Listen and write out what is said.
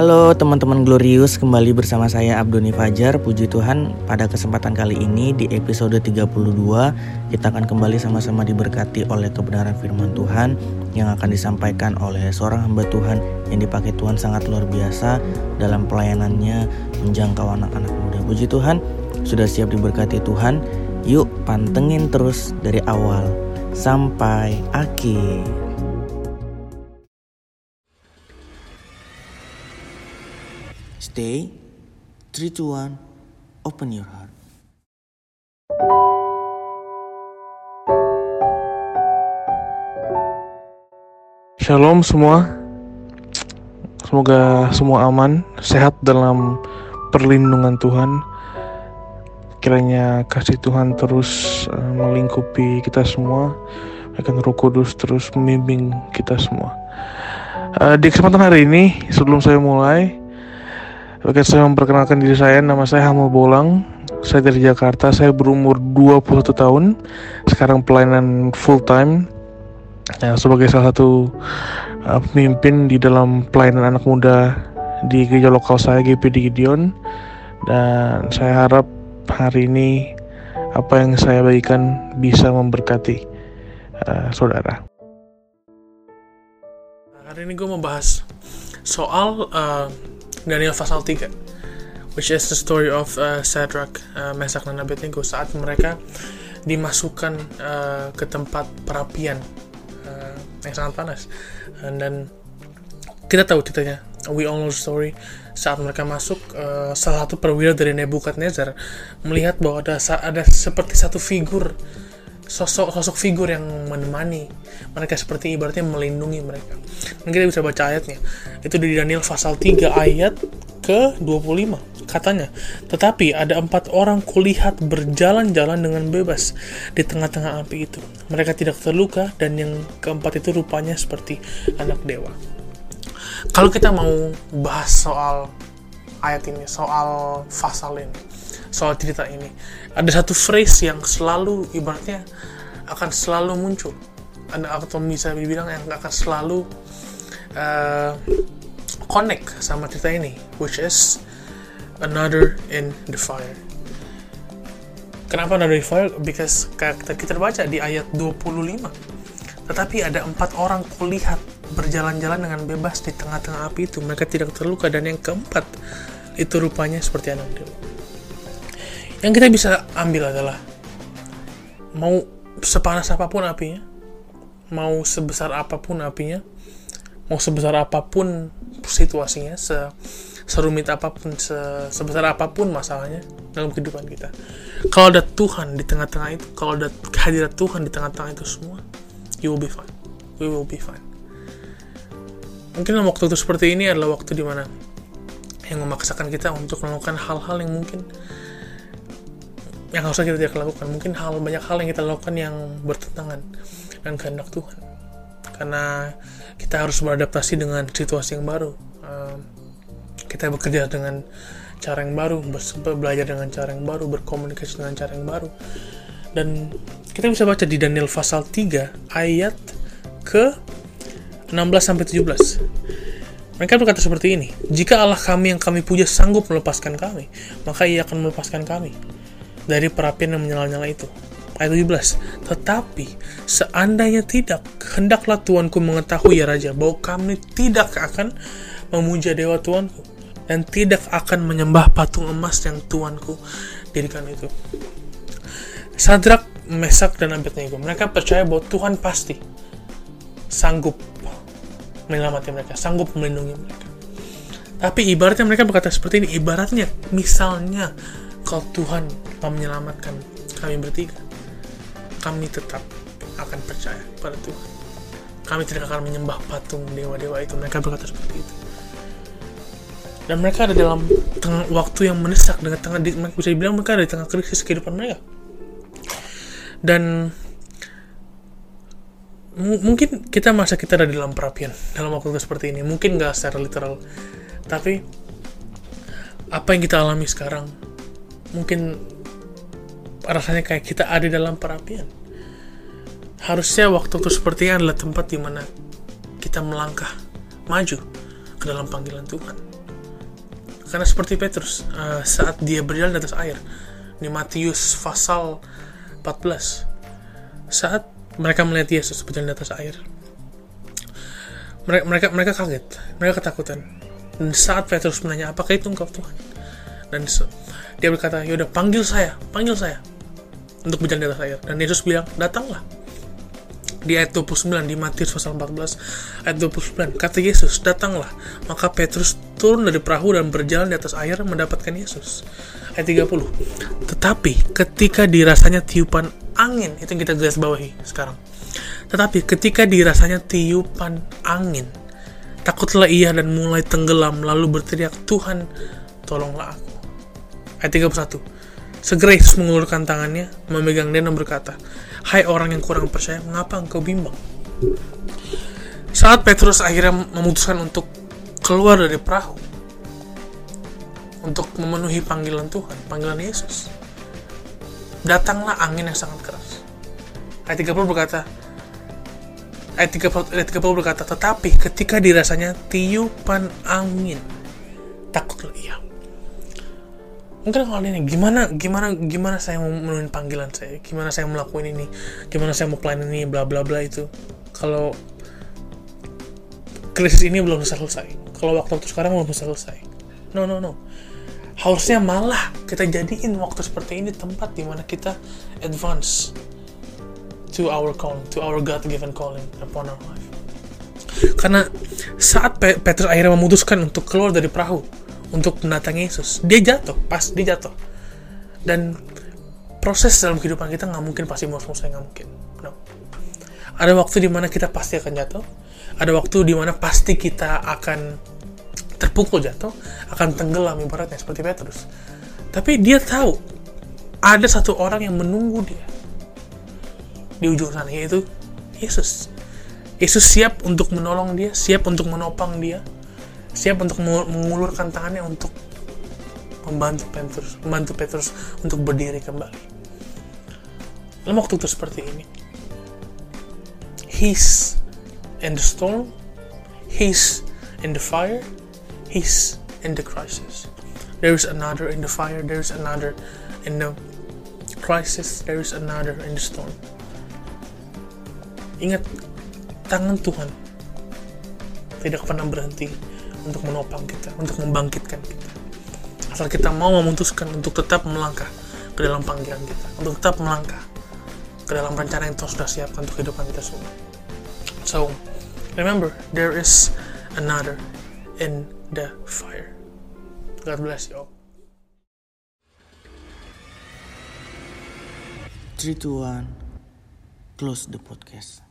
Halo teman-teman Glorious, kembali bersama saya Abdoni Fajar. Puji Tuhan, pada kesempatan kali ini di episode 32 kita akan kembali sama-sama diberkati oleh kebenaran firman Tuhan yang akan disampaikan oleh seorang hamba Tuhan yang dipakai Tuhan sangat luar biasa dalam pelayanannya menjangkau anak-anak muda. Puji Tuhan, sudah siap diberkati Tuhan. Yuk pantengin terus dari awal sampai akhir. Stay, 3, 2, 1, open your heart. Shalom semua. Semoga semua aman, sehat dalam perlindungan Tuhan. Kiranya kasih Tuhan terus uh, melingkupi kita semua. Akan Roh Kudus terus membimbing kita semua. Uh, di kesempatan hari ini, sebelum saya mulai, Oke, saya memperkenalkan diri saya, nama saya Hamo Bolang. Saya dari Jakarta, saya berumur 21 tahun. Sekarang pelayanan full time ya, sebagai salah satu uh, pemimpin di dalam pelayanan anak muda di gereja lokal saya GPD Gideon. Dan saya harap hari ini apa yang saya bagikan bisa memberkati uh, saudara. Hari ini gue mau bahas soal uh, Daniel pasal 3 which is the story of uh, Shadrach, uh, Mesak dan Abednego saat mereka dimasukkan uh, ke tempat perapian uh, yang sangat panas. And dan kita tahu ceritanya. We all know the story. Saat mereka masuk uh, salah satu perwira dari Nebukadnezar melihat bahwa ada ada seperti satu figur sosok sosok figur yang menemani mereka seperti ibaratnya melindungi mereka. Dan kita bisa baca ayatnya. Itu di Daniel pasal 3 ayat ke 25. Katanya, tetapi ada empat orang kulihat berjalan-jalan dengan bebas di tengah-tengah api itu. Mereka tidak terluka dan yang keempat itu rupanya seperti anak dewa. Kalau kita mau bahas soal ayat ini, soal pasal ini, soal cerita ini, ada satu phrase yang selalu ibaratnya akan selalu muncul ada atau bisa dibilang yang akan selalu uh, connect sama cerita ini which is another in the fire. Kenapa another in the fire? Because kita, kita baca di ayat 25 tetapi ada empat orang kulihat berjalan-jalan dengan bebas di tengah-tengah api itu. Mereka tidak terluka dan yang keempat itu rupanya seperti anak dewa yang kita bisa ambil adalah mau sepanas apa pun apinya, mau sebesar apa pun apinya, mau sebesar apa pun situasinya, se serumit apa pun, se sebesar apa pun masalahnya dalam kehidupan kita. Kalau ada Tuhan di tengah-tengah itu, kalau ada kehadiran Tuhan di tengah-tengah itu semua, you will be fine. We will be fine. Mungkin waktu itu seperti ini adalah waktu di mana yang memaksakan kita untuk melakukan hal-hal yang mungkin yang harusnya kita tidak lakukan mungkin hal banyak hal yang kita lakukan yang bertentangan dengan kehendak Tuhan karena kita harus beradaptasi dengan situasi yang baru. Kita bekerja dengan cara yang baru belajar dengan cara yang baru berkomunikasi dengan cara yang baru. Dan kita bisa baca di Daniel pasal 3 ayat ke 16 sampai 17 mereka berkata seperti ini, jika Allah kami yang kami puja sanggup melepaskan kami, maka ia akan melepaskan kami dari perapian yang menyala-nyala itu. Ayat 17. Tetapi seandainya tidak, hendaklah Tuanku mengetahui ya Raja bahwa kami tidak akan memuja dewa Tuanku dan tidak akan menyembah patung emas yang Tuanku dirikan itu. Sadrak, Mesak, dan Abednego. Mereka percaya bahwa Tuhan pasti sanggup menyelamatkan mereka, sanggup melindungi mereka. Tapi ibaratnya mereka berkata seperti ini, ibaratnya misalnya kalau Tuhan mau menyelamatkan kami bertiga, kami tetap akan percaya pada Tuhan. Kami tidak akan menyembah patung dewa-dewa itu. Mereka berkata seperti itu. Dan mereka ada dalam tengah waktu yang mendesak dengan tengah di, bisa dibilang mereka ada di tengah krisis kehidupan mereka. Dan mungkin kita masa kita ada dalam perapian dalam waktu seperti ini. Mungkin nggak secara literal, tapi apa yang kita alami sekarang mungkin rasanya kayak kita ada dalam perapian. Harusnya waktu itu seperti adalah tempat di mana kita melangkah maju ke dalam panggilan Tuhan. karena seperti Petrus uh, saat dia berjalan di atas air di Matius pasal 14 saat mereka melihat Yesus berjalan di atas air mereka mereka mereka kaget mereka ketakutan dan saat Petrus menanya apakah itu engkau Tuhan dan dia berkata yaudah panggil saya panggil saya untuk berjalan di atas air. Dan Yesus bilang datanglah. Di ayat 29 di Matius pasal 14 ayat 29 kata Yesus datanglah. Maka Petrus turun dari perahu dan berjalan di atas air mendapatkan Yesus. Ayat 30 tetapi ketika dirasanya tiupan angin itu yang kita garis bawahi sekarang. Tetapi ketika dirasanya tiupan angin takutlah ia dan mulai tenggelam lalu berteriak Tuhan tolonglah aku ayat 31 segera Yesus mengulurkan tangannya memegang dia dan berkata Hai orang yang kurang percaya, mengapa engkau bimbang? Saat Petrus akhirnya memutuskan untuk keluar dari perahu, untuk memenuhi panggilan Tuhan, panggilan Yesus, datanglah angin yang sangat keras. Ayat 30 berkata, ayat 30, ayat 30 berkata, tetapi ketika dirasanya tiupan angin, takutlah ia mungkin kalau ini gimana gimana gimana saya mau menuhin panggilan saya? Gimana saya melakukan ini? Gimana saya mau plan ini? Bla bla bla itu. Kalau krisis ini belum selesai. Kalau waktu waktu sekarang belum selesai. No no no. Harusnya malah kita jadiin waktu seperti ini tempat di mana kita advance to our calling to our God given calling upon our life. Karena saat Petrus akhirnya memutuskan untuk keluar dari perahu untuk mendatangi Yesus. Dia jatuh, pas dia jatuh. Dan proses dalam kehidupan kita nggak mungkin pasti mulus-mulus nggak mungkin. No. Ada waktu di mana kita pasti akan jatuh. Ada waktu di mana pasti kita akan terpukul jatuh, akan tenggelam ibaratnya seperti Petrus. Tapi dia tahu ada satu orang yang menunggu dia di ujung sana yaitu Yesus. Yesus siap untuk menolong dia, siap untuk menopang dia, siap untuk mengulurkan tangannya untuk membantu Petrus, membantu Petrus untuk berdiri kembali. Dalam waktu itu seperti ini, he's in the storm, he's in the fire, he's in the crisis. There's another in the fire, there's another in the crisis, there's another in the storm. Ingat, tangan Tuhan tidak pernah berhenti untuk menopang kita, untuk membangkitkan kita. Asal kita mau memutuskan untuk tetap melangkah ke dalam panggilan kita, untuk tetap melangkah ke dalam rencana yang Tuhan sudah siapkan untuk kehidupan kita semua. So, remember, there is another in the fire. God bless you all. 3, 2, 1, close the podcast.